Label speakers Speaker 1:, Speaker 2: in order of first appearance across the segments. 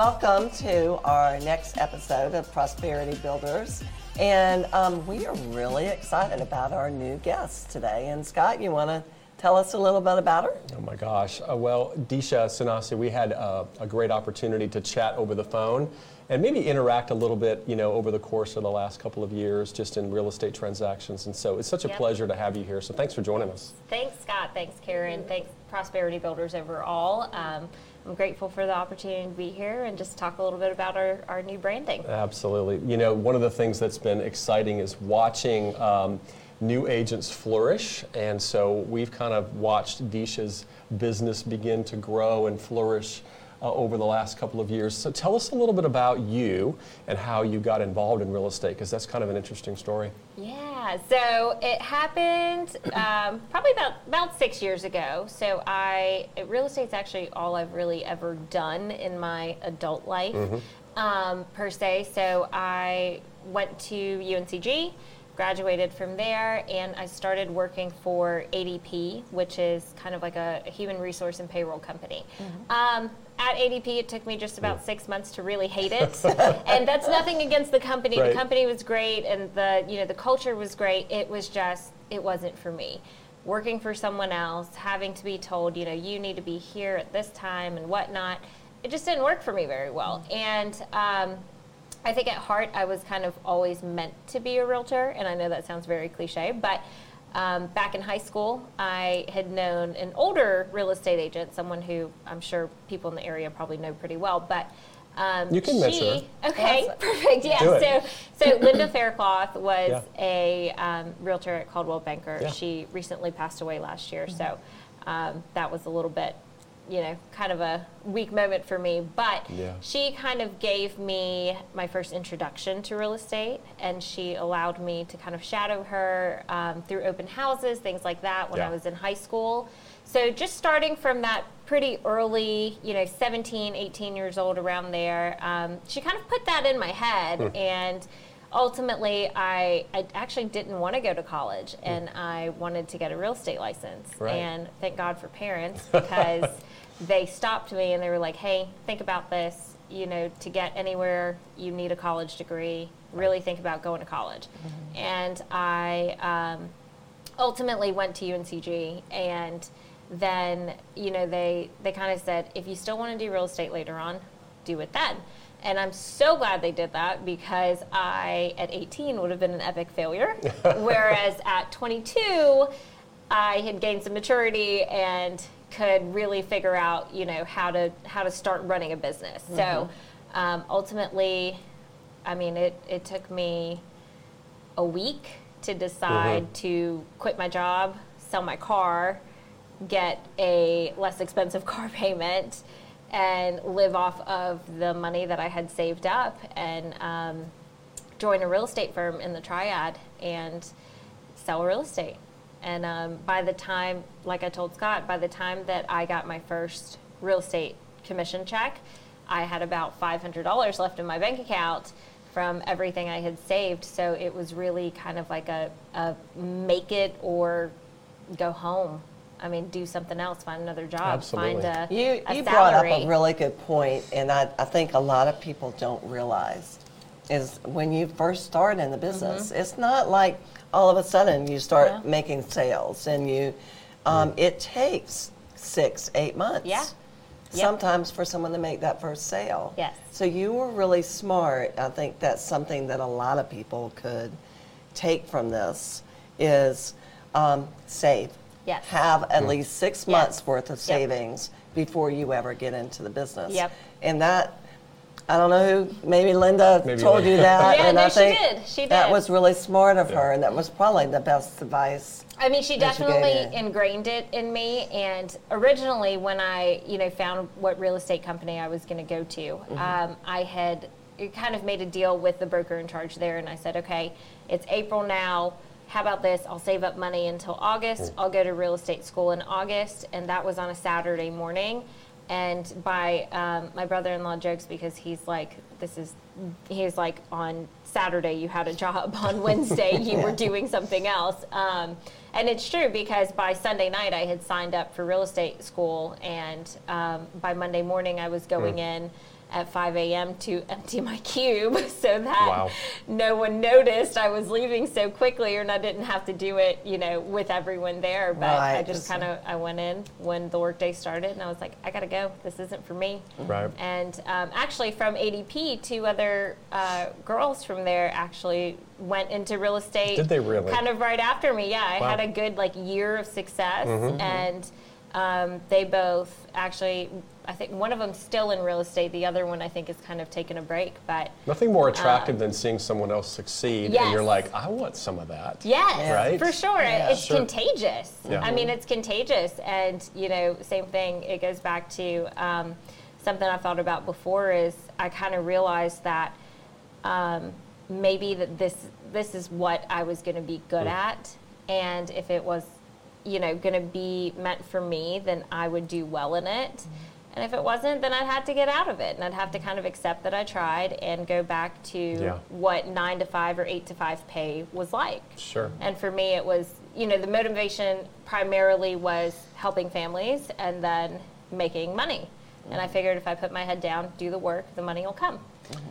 Speaker 1: welcome to our next episode of Prosperity Builders. And um, we are really excited about our new guest today. And Scott, you want to tell us a little bit about her?
Speaker 2: Oh my gosh. Uh, well, Disha Sanasi, we had uh, a great opportunity to chat over the phone and maybe interact a little bit, you know, over the course of the last couple of years, just in real estate transactions. And so it's such a
Speaker 3: Yep.
Speaker 2: pleasure to have you here. So thanks for joining us.
Speaker 3: Thanks, Scott. Thanks, Karen. Thanks, Prosperity Builders overall. Um, I'm grateful for the opportunity to be here and just talk a little bit about our, our new branding.
Speaker 2: Absolutely. You know, one of the things that's been exciting is watching um, new agents flourish. And so we've kind of watched Disha's business begin to grow and flourish uh, over the last couple of years. So tell us a little bit about you and how you got involved in real estate, because that's kind of an interesting story.
Speaker 3: Yeah, so it happened um, probably about about six years ago. So I real estate's actually all I've really ever done in my adult life, um, per se. So I went to UNCG, graduated from there, and I started working for ADP, which is kind of like a, a human resource and payroll company. Um, at ADP, it took me just about six months to really hate it, and that's nothing against the company.
Speaker 2: Right.
Speaker 3: The company was great, and the you know the culture was great. It was just it wasn't for me. Working for someone else, having to be told, you know, you need to be here at this time and whatnot, it just didn't work for me very well. And um, I think at heart, I was kind of always meant to be a realtor, and I know that sounds very cliche, but um, back in high school, I had known an older real estate agent, someone who I'm sure people in the area probably know pretty well, but. Um,
Speaker 2: You can
Speaker 3: she,
Speaker 2: mention her.
Speaker 3: Okay,
Speaker 1: Yes.
Speaker 3: perfect. Yeah.
Speaker 2: Do it.
Speaker 3: So, so Linda Faircloth was
Speaker 2: Yeah.
Speaker 3: a um, realtor at Coldwell Banker.
Speaker 2: Yeah.
Speaker 3: She recently passed away last year, so um, that was a little bit, you know, kind of a weak moment for me. But
Speaker 2: Yeah.
Speaker 3: she kind of gave me my first introduction to real estate, and she allowed me to kind of shadow her um, through open houses, things like that, when I was in high school. So just starting from that pretty early, you know, 17, 18 years old, around there, um, she kind of put that in my head,
Speaker 2: Hmm.
Speaker 3: and ultimately, I, I actually didn't want to go to college, and I wanted to get a real estate license.
Speaker 2: Hmm. Right.
Speaker 3: And thank God for parents because they stopped me and they were like, "Hey, think about this. You know, to get anywhere, you need a college degree. Really think about going to college." And I um, ultimately went to UNCG and then you know they they kind of said if you still want to do real estate later on do it then and i'm so glad they did that because i at 18 would have been an epic failure. Whereas at 22 i had gained some maturity and could really figure out you know how to how to start running a business. So um, ultimately i mean it, it took me a week to decide to quit my job, sell my car, get a less expensive car payment, and live off of the money that I had saved up and um, join a real estate firm in the triad and sell real estate. And um, by the time, like I told Scott, by the time that I got my first real estate commission check, I had about $500 left in my bank account from everything I had saved. So it was really kind of like a, a make it or go home. I mean, do something else, find another job,
Speaker 2: Absolutely.
Speaker 3: find a,
Speaker 1: You,
Speaker 3: a
Speaker 1: you brought up
Speaker 3: salary.
Speaker 1: a really good point, and I, I think a lot of people don't realize is when you first start in the business, it's not like all of a sudden you start
Speaker 3: Mm-hmm. Yeah.
Speaker 1: making sales and you, um, it takes six, eight months.
Speaker 3: Yeah. Yep.
Speaker 1: Sometimes for someone to make that first sale.
Speaker 3: Yes.
Speaker 1: So you were really smart. I think that's something that a lot of people could take from this is um, save.
Speaker 3: Yes.
Speaker 1: Have at least six
Speaker 3: Yes.
Speaker 1: months worth of
Speaker 3: Yep.
Speaker 1: savings before you ever get into the business.
Speaker 3: Yep.
Speaker 1: And that, I don't know who, maybe Linda
Speaker 2: Maybe
Speaker 1: told
Speaker 2: Linda.
Speaker 1: you that.
Speaker 3: Yeah,
Speaker 1: and
Speaker 3: no,
Speaker 1: I
Speaker 3: she
Speaker 1: think
Speaker 3: did. She did
Speaker 1: That
Speaker 3: did.
Speaker 1: was really smart of her, and that was probably the best advice.
Speaker 3: I mean, she
Speaker 1: that you gave
Speaker 3: definitely
Speaker 1: it.
Speaker 3: ingrained it in me. And originally, when I, you know, found what real estate company I was going to go to,
Speaker 1: Mm-hmm.
Speaker 3: um, I had kind of made a deal with the broker in charge there, and I said, okay, it's April now. How about this? I'll save up money until August. I'll go to real estate school in August, and that was on a Saturday morning. And by um, my brother-in-law jokes because he's like, this is, he's like on Saturday you had a job, on Wednesday you were doing something else. Um, and it's true because by Sunday night I had signed up for real estate school, and um, by Monday morning I was going in at 5 a.m. to empty my cube so that
Speaker 2: Wow.
Speaker 3: no one noticed I was leaving so quickly and I didn't have to do it, you know, with everyone there. But I
Speaker 1: Right,
Speaker 3: just
Speaker 1: just-
Speaker 3: kind of I went in when the workday started and I was like, I gotta go. This isn't for me.
Speaker 2: Right.
Speaker 3: And um, actually, from ADP, two other uh, girls from there actually went into real estate.
Speaker 2: Did they really?
Speaker 3: Kind of right after me. Yeah, I
Speaker 2: Wow.
Speaker 3: had a good like year of success,
Speaker 2: Mm-hmm.
Speaker 3: and um, they both actually. I think one of them's still in real estate. The other one, I think, is kind of taking a break. But
Speaker 2: Nothing more attractive than seeing someone else succeed, and you're like, I want some of that.
Speaker 3: Yes,
Speaker 2: Right?
Speaker 3: for sure.
Speaker 1: Yeah.
Speaker 3: It's
Speaker 2: Sure.
Speaker 3: contagious.
Speaker 2: Yeah.
Speaker 3: I mean, it's contagious. And, you know, same thing, it goes back to um, something I thought about before is I kind of realized that um, maybe that this this is what I was going to be good at. And if it was, you know, going to be meant for me, then I would do well in it. Mm-hmm. And if it wasn't, then I'd have to get out of it. And I'd have to mm-hmm. kind of accept that I tried and go back to
Speaker 2: Yeah.
Speaker 3: what nine to five or eight to five pay was like.
Speaker 2: Sure.
Speaker 3: And for me, it was, you know, the motivation primarily was helping families and then making money. And I mm-hmm. figured if I put my head down, do the work, the money will come.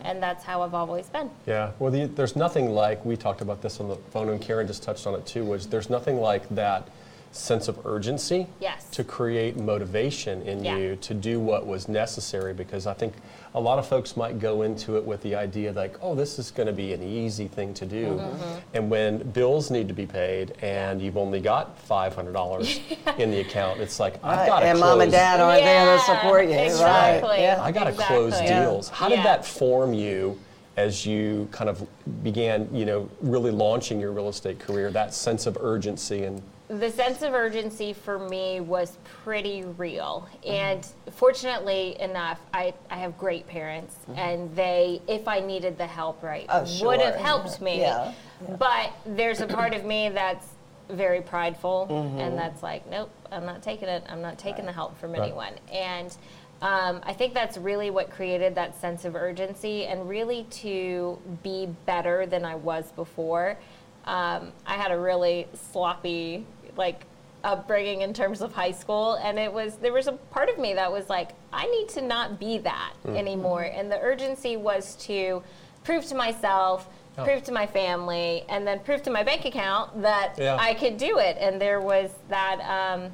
Speaker 3: And that's how I've always been.
Speaker 2: Yeah, well, the, there's nothing like, we talked about this on the phone, and Karen just touched on it too, was there's nothing like that sense of urgency
Speaker 3: Yes.
Speaker 2: to create motivation in
Speaker 3: Yeah.
Speaker 2: you to do what was necessary because I think a lot of folks might go into it with the idea like, oh, this is going to be an easy thing to do.
Speaker 3: Mm-hmm.
Speaker 2: And when bills need to be paid and you've only got $500 in the account, it's like, I've
Speaker 1: Right,
Speaker 2: got to
Speaker 1: and
Speaker 2: close.
Speaker 1: mom and dad aren't there to support you,
Speaker 3: exactly.
Speaker 1: right? Yeah.
Speaker 2: I got to
Speaker 3: Exactly.
Speaker 2: close
Speaker 3: Yeah.
Speaker 2: deals. How did
Speaker 3: Yeah.
Speaker 2: that form you as you kind of began, you know, really launching your real estate career? That sense of urgency and
Speaker 3: the sense of urgency for me was pretty real. And fortunately enough, I, I have great parents, and they, if I needed the help right,
Speaker 1: Oh,
Speaker 3: would have
Speaker 1: sure.
Speaker 3: helped me.
Speaker 1: Yeah.
Speaker 3: But there's a part of me that's very prideful,
Speaker 1: Mm-hmm.
Speaker 3: and that's like, nope, I'm not taking it. I'm not taking the help from
Speaker 2: Right.
Speaker 3: anyone. And um, I think that's really what created that sense of urgency and really to be better than I was before. Um, I had a really sloppy, like, upbringing in terms of high school, and it was there was a part of me that was like, I need to not be that mm. anymore. And the urgency was to prove to myself,
Speaker 2: Oh.
Speaker 3: prove to my family, and then prove to my bank account that
Speaker 2: Yeah.
Speaker 3: I could do it. And there was that. Um,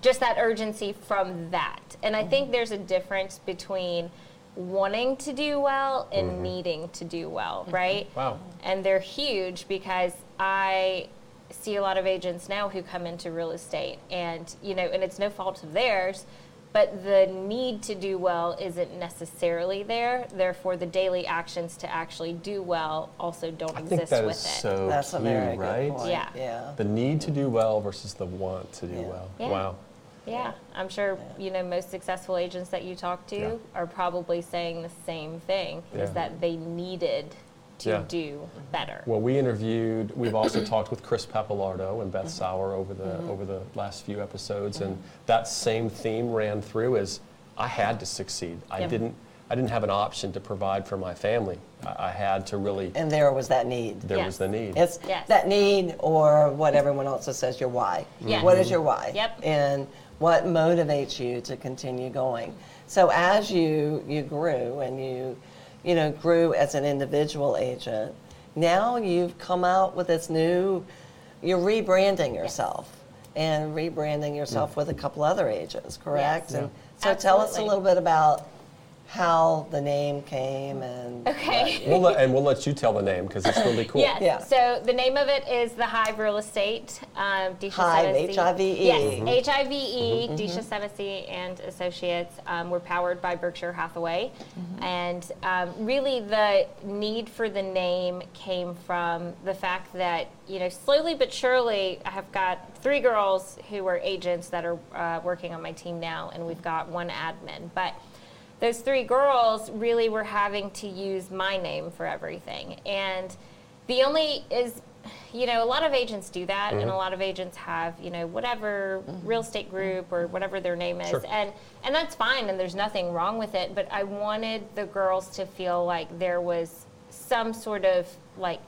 Speaker 3: just that urgency from that. And I think mm-hmm. there's a difference between wanting to do well and mm-hmm. needing to do well, mm-hmm. right?
Speaker 2: Wow.
Speaker 3: And they're huge because I see a lot of agents now who come into real estate and, you know, and it's no fault of theirs, but the need to do well isn't necessarily there. Therefore, the daily actions to actually do well also don't
Speaker 2: I think
Speaker 3: exist
Speaker 2: that
Speaker 3: with
Speaker 2: is
Speaker 3: it.
Speaker 2: so
Speaker 1: That's a very
Speaker 2: right?
Speaker 1: good point.
Speaker 3: Yeah.
Speaker 1: Yeah.
Speaker 2: The need to do well versus the want to do
Speaker 1: Yeah.
Speaker 2: well.
Speaker 3: Yeah.
Speaker 2: Wow.
Speaker 3: Yeah, I'm sure you know most successful agents that you talk to
Speaker 2: Yeah.
Speaker 3: are probably saying the same thing: is that they needed to
Speaker 2: Yeah.
Speaker 3: do better.
Speaker 2: Well, we interviewed. We've also talked with Chris Papalardo and Beth
Speaker 3: Mm-hmm.
Speaker 2: Sauer over the over the last few episodes, and that same theme ran through. Is I had to succeed. I
Speaker 3: Yep.
Speaker 2: didn't. I didn't have an option to provide for my family. I, I had to really.
Speaker 1: And there was that need.
Speaker 2: There
Speaker 3: Yes.
Speaker 2: was the need.
Speaker 1: It's
Speaker 3: Yes.
Speaker 1: that need, or what everyone also says, your why.
Speaker 3: Yes.
Speaker 1: What is your why?
Speaker 3: Yep.
Speaker 1: And what motivates you to continue going? So as you you grew and you, you know, grew as an individual agent, now you've come out with this new, you're rebranding yourself. And rebranding yourself with a couple other agents, correct?
Speaker 3: Yes.
Speaker 1: And so tell us a little bit about how the name came and
Speaker 3: Okay.
Speaker 2: We'll let, and we'll let you tell the name because it's really cool.
Speaker 3: Yes.
Speaker 1: Yeah.
Speaker 3: So the name of it is the Hive Real Estate. Um, Disha
Speaker 1: Hive,
Speaker 3: Senesi-
Speaker 1: H-I-V-E.
Speaker 3: Yes, H-I-V-E, Disha Senesi and Associates. Um, we're powered by Berkshire Hathaway. And um, really the need for the name came from the fact that, you know, slowly but surely I have got three girls who are agents that are uh, working on my team now, and we've got one admin. But those three girls really were having to use my name for everything. And the only is, you know, a lot of agents do that, and a mm-hmm. lot of agents have, you know, whatever mm-hmm. real estate group or whatever their name is,
Speaker 2: Sure.
Speaker 3: and and that's fine, and there's nothing wrong with it. But I wanted the girls to feel like there was some sort of like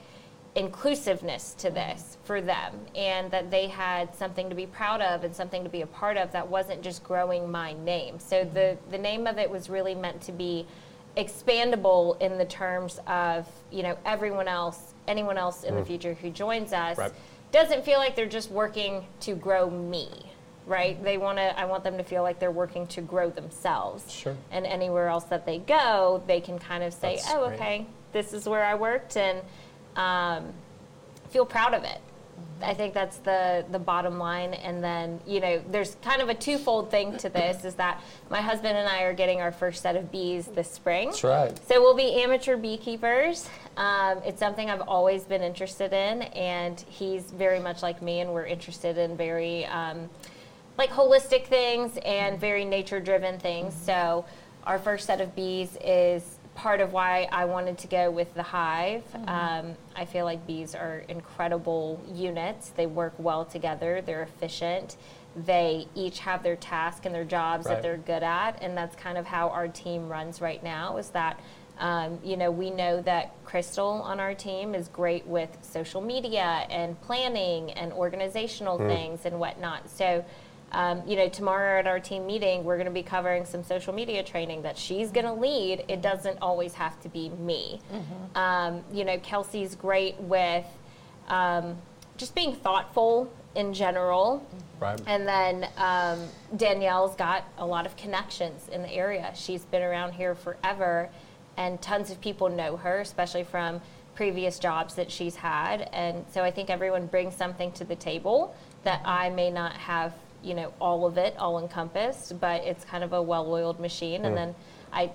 Speaker 3: inclusiveness to this for them and that they had something to be proud of and something to be a part of that wasn't just growing my name so the the name of it was really meant to be expandable in the terms of you know everyone else, anyone else in the mm. future who joins us
Speaker 2: Right.
Speaker 3: doesn't feel like they're just working to grow me, right? They want to. I want them to feel like they're working to grow themselves.
Speaker 2: Sure.
Speaker 3: And anywhere else that they go, they can kind of say,
Speaker 2: That's
Speaker 3: "Oh,
Speaker 2: great.
Speaker 3: okay, this is where I worked," and um, feel proud of it. I think that's the the bottom line. And then you know, there's kind of a twofold thing to this: is that my husband and I are getting our first set of bees this spring.
Speaker 2: That's right.
Speaker 3: So we'll be amateur beekeepers. Um, it's something I've always been interested in, and he's very much like me, and we're interested in very um, like holistic things and very nature-driven things. So our first set of bees is part of why I wanted to go with the hive. Um, I feel like bees are incredible units. They work well together. They're efficient. They each have their task and their jobs
Speaker 2: Right.
Speaker 3: that they're good at, and that's kind of how our team runs right now. Is that um, you know we know that Crystal on our team is great with social media and planning and organizational things and whatnot. So. Um, you know, tomorrow at our team meeting, we're going to be covering some social media training that she's going to lead. It doesn't always have to be me. Um, you know, Kelsey's great with um, just being thoughtful in general.
Speaker 2: Right.
Speaker 3: And then um, Danielle's got a lot of connections in the area. She's been around here forever, and tons of people know her, especially from previous jobs that she's had. And so I think everyone brings something to the table that I may not have, you know, all of it all encompassed, but it's kind of a well-oiled machine. And then I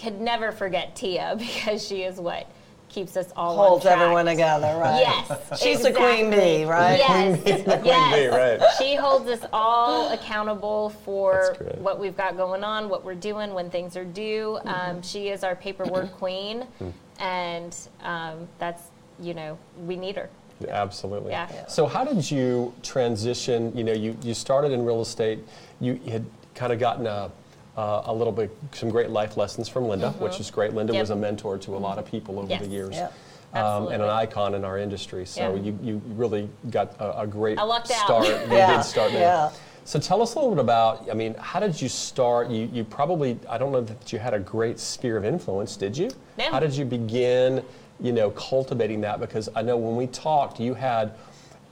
Speaker 3: could never forget Tia because she is what keeps us all on
Speaker 1: Holds
Speaker 3: track.
Speaker 1: everyone together, right?
Speaker 3: Yes,
Speaker 1: She's the queen bee, right?
Speaker 3: Yes, yes.
Speaker 2: bee, right.
Speaker 3: She holds us all accountable for what we've got going on, what we're doing, when things are due.
Speaker 1: Mm-hmm.
Speaker 3: Um, she is our paperwork queen,
Speaker 2: Hmm.
Speaker 3: and um, that's you know we need her.
Speaker 2: Absolutely.
Speaker 3: Yeah. Yeah.
Speaker 2: So how did you transition? You know, you, you started in real estate. You had kind of gotten a, uh, a little bit some great life lessons from Linda, which is great. Linda
Speaker 3: Mm-hmm. Yep.
Speaker 2: was a mentor to a lot of people over
Speaker 3: Yes.
Speaker 2: the years.
Speaker 1: Yep.
Speaker 2: Um, and an icon in our industry. So
Speaker 3: Yeah.
Speaker 2: you, you really got a, a great
Speaker 3: I lucked out.
Speaker 2: start. You
Speaker 1: Yeah,
Speaker 2: did start there.
Speaker 1: yeah.
Speaker 2: So tell us a little bit about, I mean, how did you start? You, you probably, I don't know that you had a great sphere of influence, did you?
Speaker 3: No.
Speaker 2: How did you begin, you know, cultivating that? Because I know when we talked, you had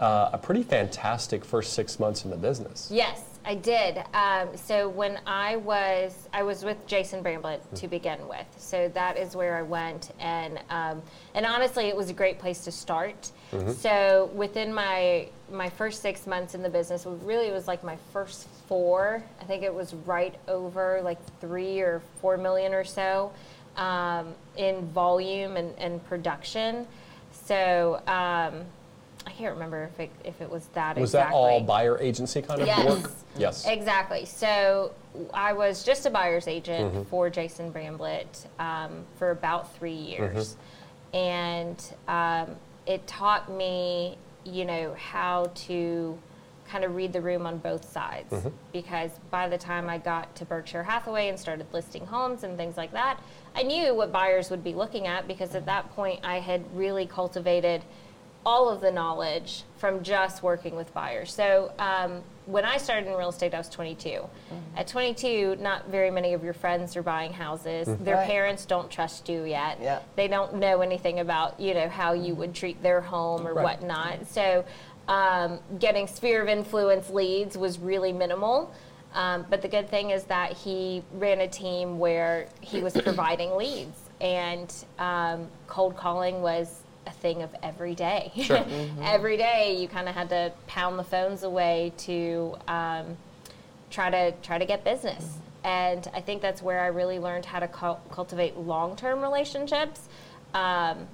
Speaker 2: uh, a pretty fantastic first six months in the business.
Speaker 3: Yes, I did. Um, so when I was, I was with Jason Bramblett to begin with. So that is where I went, and um, and honestly, it was a great place to start.
Speaker 2: Mm-hmm.
Speaker 3: So within my my first six months in the business, really it really was like my first four. I think it was right over like three or four million or so um, in volume and, and production. So. Um, I can't remember if it, if it was that
Speaker 2: Was
Speaker 3: exactly.
Speaker 2: that all buyer agency kind of
Speaker 3: Yes.
Speaker 2: work? Yes.
Speaker 3: Exactly. So I was just a buyer's agent
Speaker 2: Mm-hmm.
Speaker 3: for Jason Bramblett um, for about three years.
Speaker 2: Mm-hmm.
Speaker 3: And um, it taught me, you know, how to kind of read the room on both sides.
Speaker 2: Mm-hmm.
Speaker 3: Because by the time I got to Berkshire Hathaway and started listing homes and things like that, I knew what buyers would be looking at because at that point I had really cultivated all of the knowledge from just working with buyers. So um, when I started in real estate, I was 22. At 22, not very many of your friends are buying houses. Their
Speaker 1: Right.
Speaker 3: parents don't trust you yet.
Speaker 1: Yeah.
Speaker 3: They don't know anything about you know how you would treat their home or
Speaker 2: Right.
Speaker 3: whatnot. So um, getting sphere of influence leads was really minimal. Um, but the good thing is that he ran a team where he was providing leads, and um, cold calling was a thing of every day.
Speaker 2: Sure.
Speaker 3: every day, you kind of had to pound the phones away to um, try to try to get business. And I think that's where I really learned how to cul- cultivate long-term relationships. Um,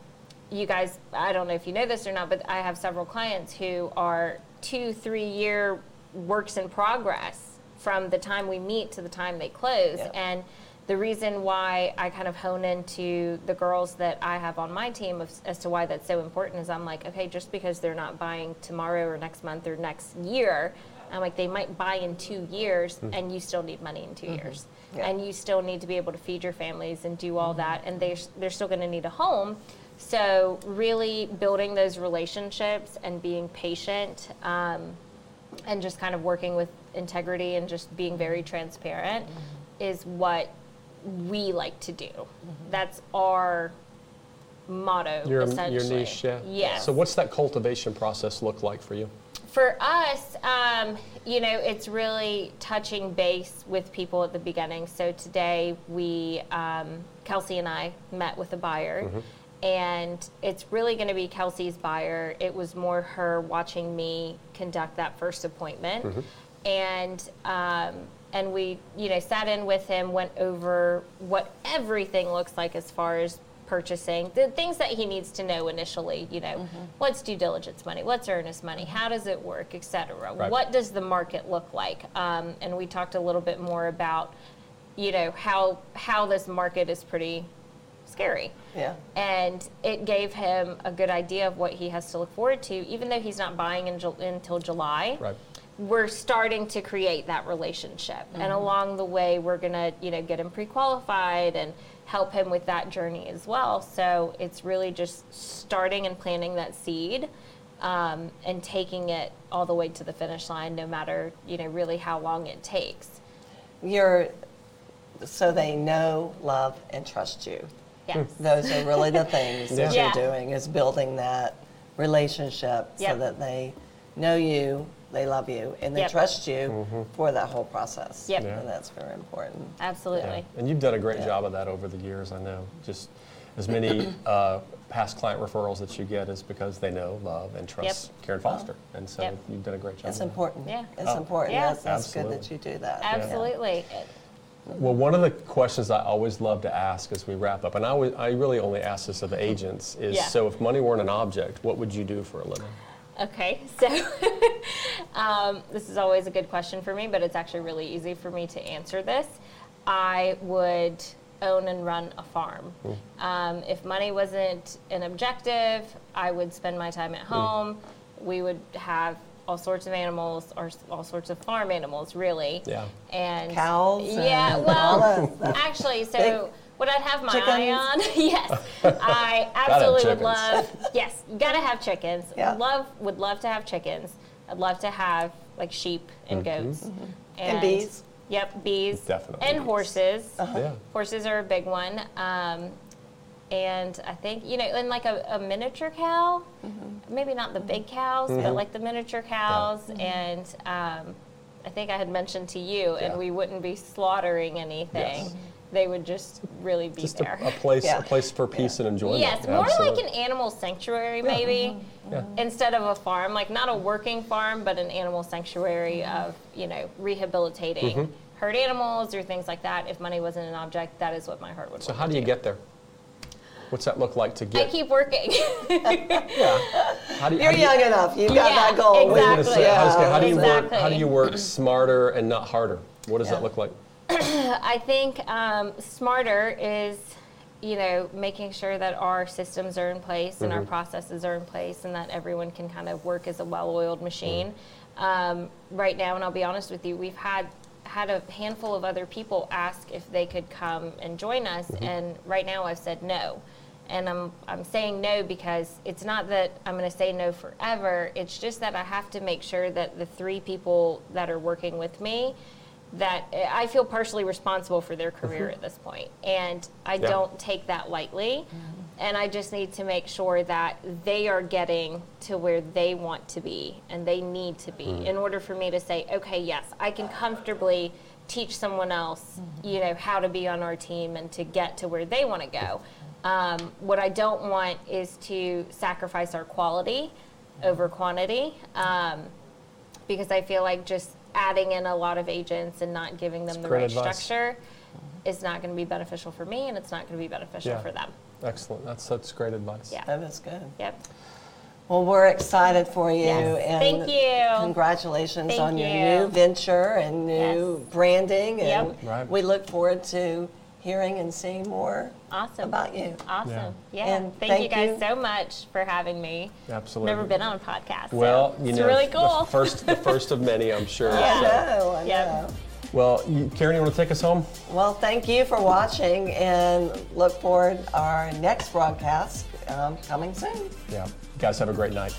Speaker 3: you guys, I don't know if you know this or not, but I have several clients who are two, three year works in progress from the time we meet to the time they close.
Speaker 1: Yep.
Speaker 3: And the reason why I kind of hone into the girls that I have on my team of, as to why that's so important is I'm like, okay, just because they're not buying tomorrow or next month or next year, I'm like, they might buy in two years and you still need money in 2 years.
Speaker 1: Yeah.
Speaker 3: And you still need to be able to feed your families and do all that. And they're, they're still going to need a home. So, really building those relationships and being patient um, and just kind of working with integrity and just being very transparent is what we like to do. That's our motto,
Speaker 2: Your,
Speaker 3: essentially.
Speaker 2: your niche, yeah.
Speaker 3: Yes.
Speaker 2: So what's that cultivation process look like for you?
Speaker 3: For us, um, you know, it's really touching base with people at the beginning. So today, we, um, Kelsey and I met with a buyer, and it's really going to be Kelsey's buyer. It was more her watching me conduct that first appointment, and um, and we, you know, sat in with him, went over what everything looks like as far as purchasing the things that he needs to know initially you know. What's due diligence money? What's earnest money? How does it work etc
Speaker 2: Right.
Speaker 3: what does the market look like? Um, and we talked a little bit more about you know how how this market is pretty scary
Speaker 1: Yeah.
Speaker 3: and it gave him a good idea of what he has to look forward to even though he's not buying in, Ju- until july
Speaker 2: Right.
Speaker 3: we're starting to create that relationship and along the way we're going to you know get him pre-qualified and help him with that journey as well so it's really just starting and planting that seed um, and taking it all the way to the finish line no matter you know really how long it takes
Speaker 1: You're, so they know, love, and trust you.
Speaker 3: Yes
Speaker 1: Those are really the things that you're doing is building that relationship so that they know you, they love you, and they
Speaker 3: Yep.
Speaker 1: trust you for that whole process.
Speaker 3: Yep.
Speaker 2: Yeah.
Speaker 1: And that's very important.
Speaker 3: absolutely
Speaker 2: And you've done a great
Speaker 1: Yeah.
Speaker 2: job of that over the years, I know. Just as many uh, past client referrals that you get is because they know, love, and trust Karen Foster. And so
Speaker 3: Yep.
Speaker 2: you've done a great job.
Speaker 1: It's
Speaker 2: of that.
Speaker 1: important.
Speaker 3: Yeah.
Speaker 1: It's
Speaker 2: Oh.
Speaker 1: important.
Speaker 3: Yeah.
Speaker 1: That's, that's good that you do that.
Speaker 3: absolutely It-
Speaker 2: Well, one of the questions I always love to ask as we wrap up, and I, always, I really only ask this of the agents, is
Speaker 3: Yeah.
Speaker 2: so if money weren't an object, what would you do for a living?
Speaker 3: Okay, so um, this is always a good question for me, but it's actually really easy for me to answer this. I would own and run a farm. Um, if money wasn't an objective, I would spend my time at home. We would have all sorts of animals or all sorts of farm animals, really.
Speaker 2: Yeah.
Speaker 3: And
Speaker 1: Cows
Speaker 3: Yeah,
Speaker 1: and
Speaker 3: well,
Speaker 1: all that stuff.
Speaker 3: actually, so
Speaker 1: Big
Speaker 3: what I'd have my eye on, yes, I absolutely would love. Yes, you gotta have chickens.
Speaker 1: Yeah.
Speaker 3: Love would love to have chickens. I'd love to have like sheep and mm-hmm. goats mm-hmm.
Speaker 1: And bees.
Speaker 3: Yep, bees.
Speaker 2: Definitely
Speaker 3: And
Speaker 2: bees.
Speaker 3: horses. Uh-huh.
Speaker 2: Yeah.
Speaker 3: Horses are a big one. Um, and I think, you know, and like a, a miniature cow, mm-hmm. maybe not the big mm-hmm. cows, but mm-hmm. like the miniature cows. And um, I think I had mentioned to you,
Speaker 2: Yeah.
Speaker 3: and we wouldn't be slaughtering anything.
Speaker 2: Yes.
Speaker 3: They would just really be
Speaker 2: Just
Speaker 3: there.
Speaker 2: a, a place,
Speaker 1: Yeah.
Speaker 2: a place for peace and enjoyment.
Speaker 3: Yes, more like an animal sanctuary, maybe,
Speaker 2: Yeah.
Speaker 3: instead of a farm. Like not a working farm, but an animal sanctuary of you know rehabilitating
Speaker 2: Mm-hmm.
Speaker 3: herd animals or things like that. If money wasn't an object, that is what my heart would.
Speaker 2: So
Speaker 3: want
Speaker 2: how
Speaker 3: to
Speaker 2: do you get there? What's that look like to get?
Speaker 3: I
Speaker 2: get?
Speaker 3: keep working.
Speaker 2: yeah. How do you,
Speaker 1: You're
Speaker 2: how do you-
Speaker 1: young enough. You've got
Speaker 3: Yeah,
Speaker 1: that goal.
Speaker 2: I
Speaker 3: exactly.
Speaker 2: say, I was gonna- how do you work? How do you work smarter and not harder? What does
Speaker 1: Yeah.
Speaker 2: that look like?
Speaker 3: I think um, smarter is, you know, making sure that our systems are in place and our processes are in place, and that everyone can kind of work as a well-oiled machine. Um, right now, and I'll be honest with you, we've had had a handful of other people ask if they could come and join us, and right now I've said no. And I'm, I'm saying no because it's not that I'm going to say no forever. It's just that I have to make sure that the three people that are working with me that eh, I feel partially responsible for their mm-hmm. career at this point, and I
Speaker 2: Yeah.
Speaker 3: don't take that lightly. Mm-hmm. And I just need to make sure that they are getting to where they want to be and they need to be mm-hmm. in order for me to say, okay, yes, I can comfortably teach someone else, you know, how to be on our team and to get to where they want to go. Um, what I don't want is to sacrifice our quality over quantity. Um, because I feel like just adding in a lot of agents and not giving them
Speaker 2: That's
Speaker 3: the right
Speaker 2: advice.
Speaker 3: structure is not going to be beneficial for me and it's not going to be beneficial
Speaker 2: Yeah.
Speaker 3: for them.
Speaker 2: Excellent. That's that's great advice.
Speaker 3: Yeah.
Speaker 1: That is good.
Speaker 3: Yep.
Speaker 1: Well, we're excited for you.
Speaker 3: Yes.
Speaker 1: And
Speaker 3: Thank you.
Speaker 1: Congratulations
Speaker 3: Thank
Speaker 1: on your new venture and new
Speaker 3: Yes.
Speaker 1: branding. And
Speaker 3: Yep.
Speaker 2: Right.
Speaker 1: we look forward to hearing and seeing more
Speaker 3: Awesome.
Speaker 1: about you.
Speaker 3: Awesome. Yeah.
Speaker 1: And
Speaker 3: thank, you guys
Speaker 1: you.
Speaker 3: so much for having me.
Speaker 2: Absolutely.
Speaker 3: Never been on a podcast. so
Speaker 2: Well, you
Speaker 3: it's
Speaker 2: know,
Speaker 3: really
Speaker 2: the
Speaker 3: cool.
Speaker 2: first the first of many, I'm sure.
Speaker 1: I
Speaker 3: Yeah.
Speaker 1: know, I
Speaker 3: Yep.
Speaker 1: know.
Speaker 2: Well, you, Karen, you want to take us home?
Speaker 1: Well, thank you for watching and look forward our next broadcast um, coming soon.
Speaker 2: Yeah. You guys have a great night.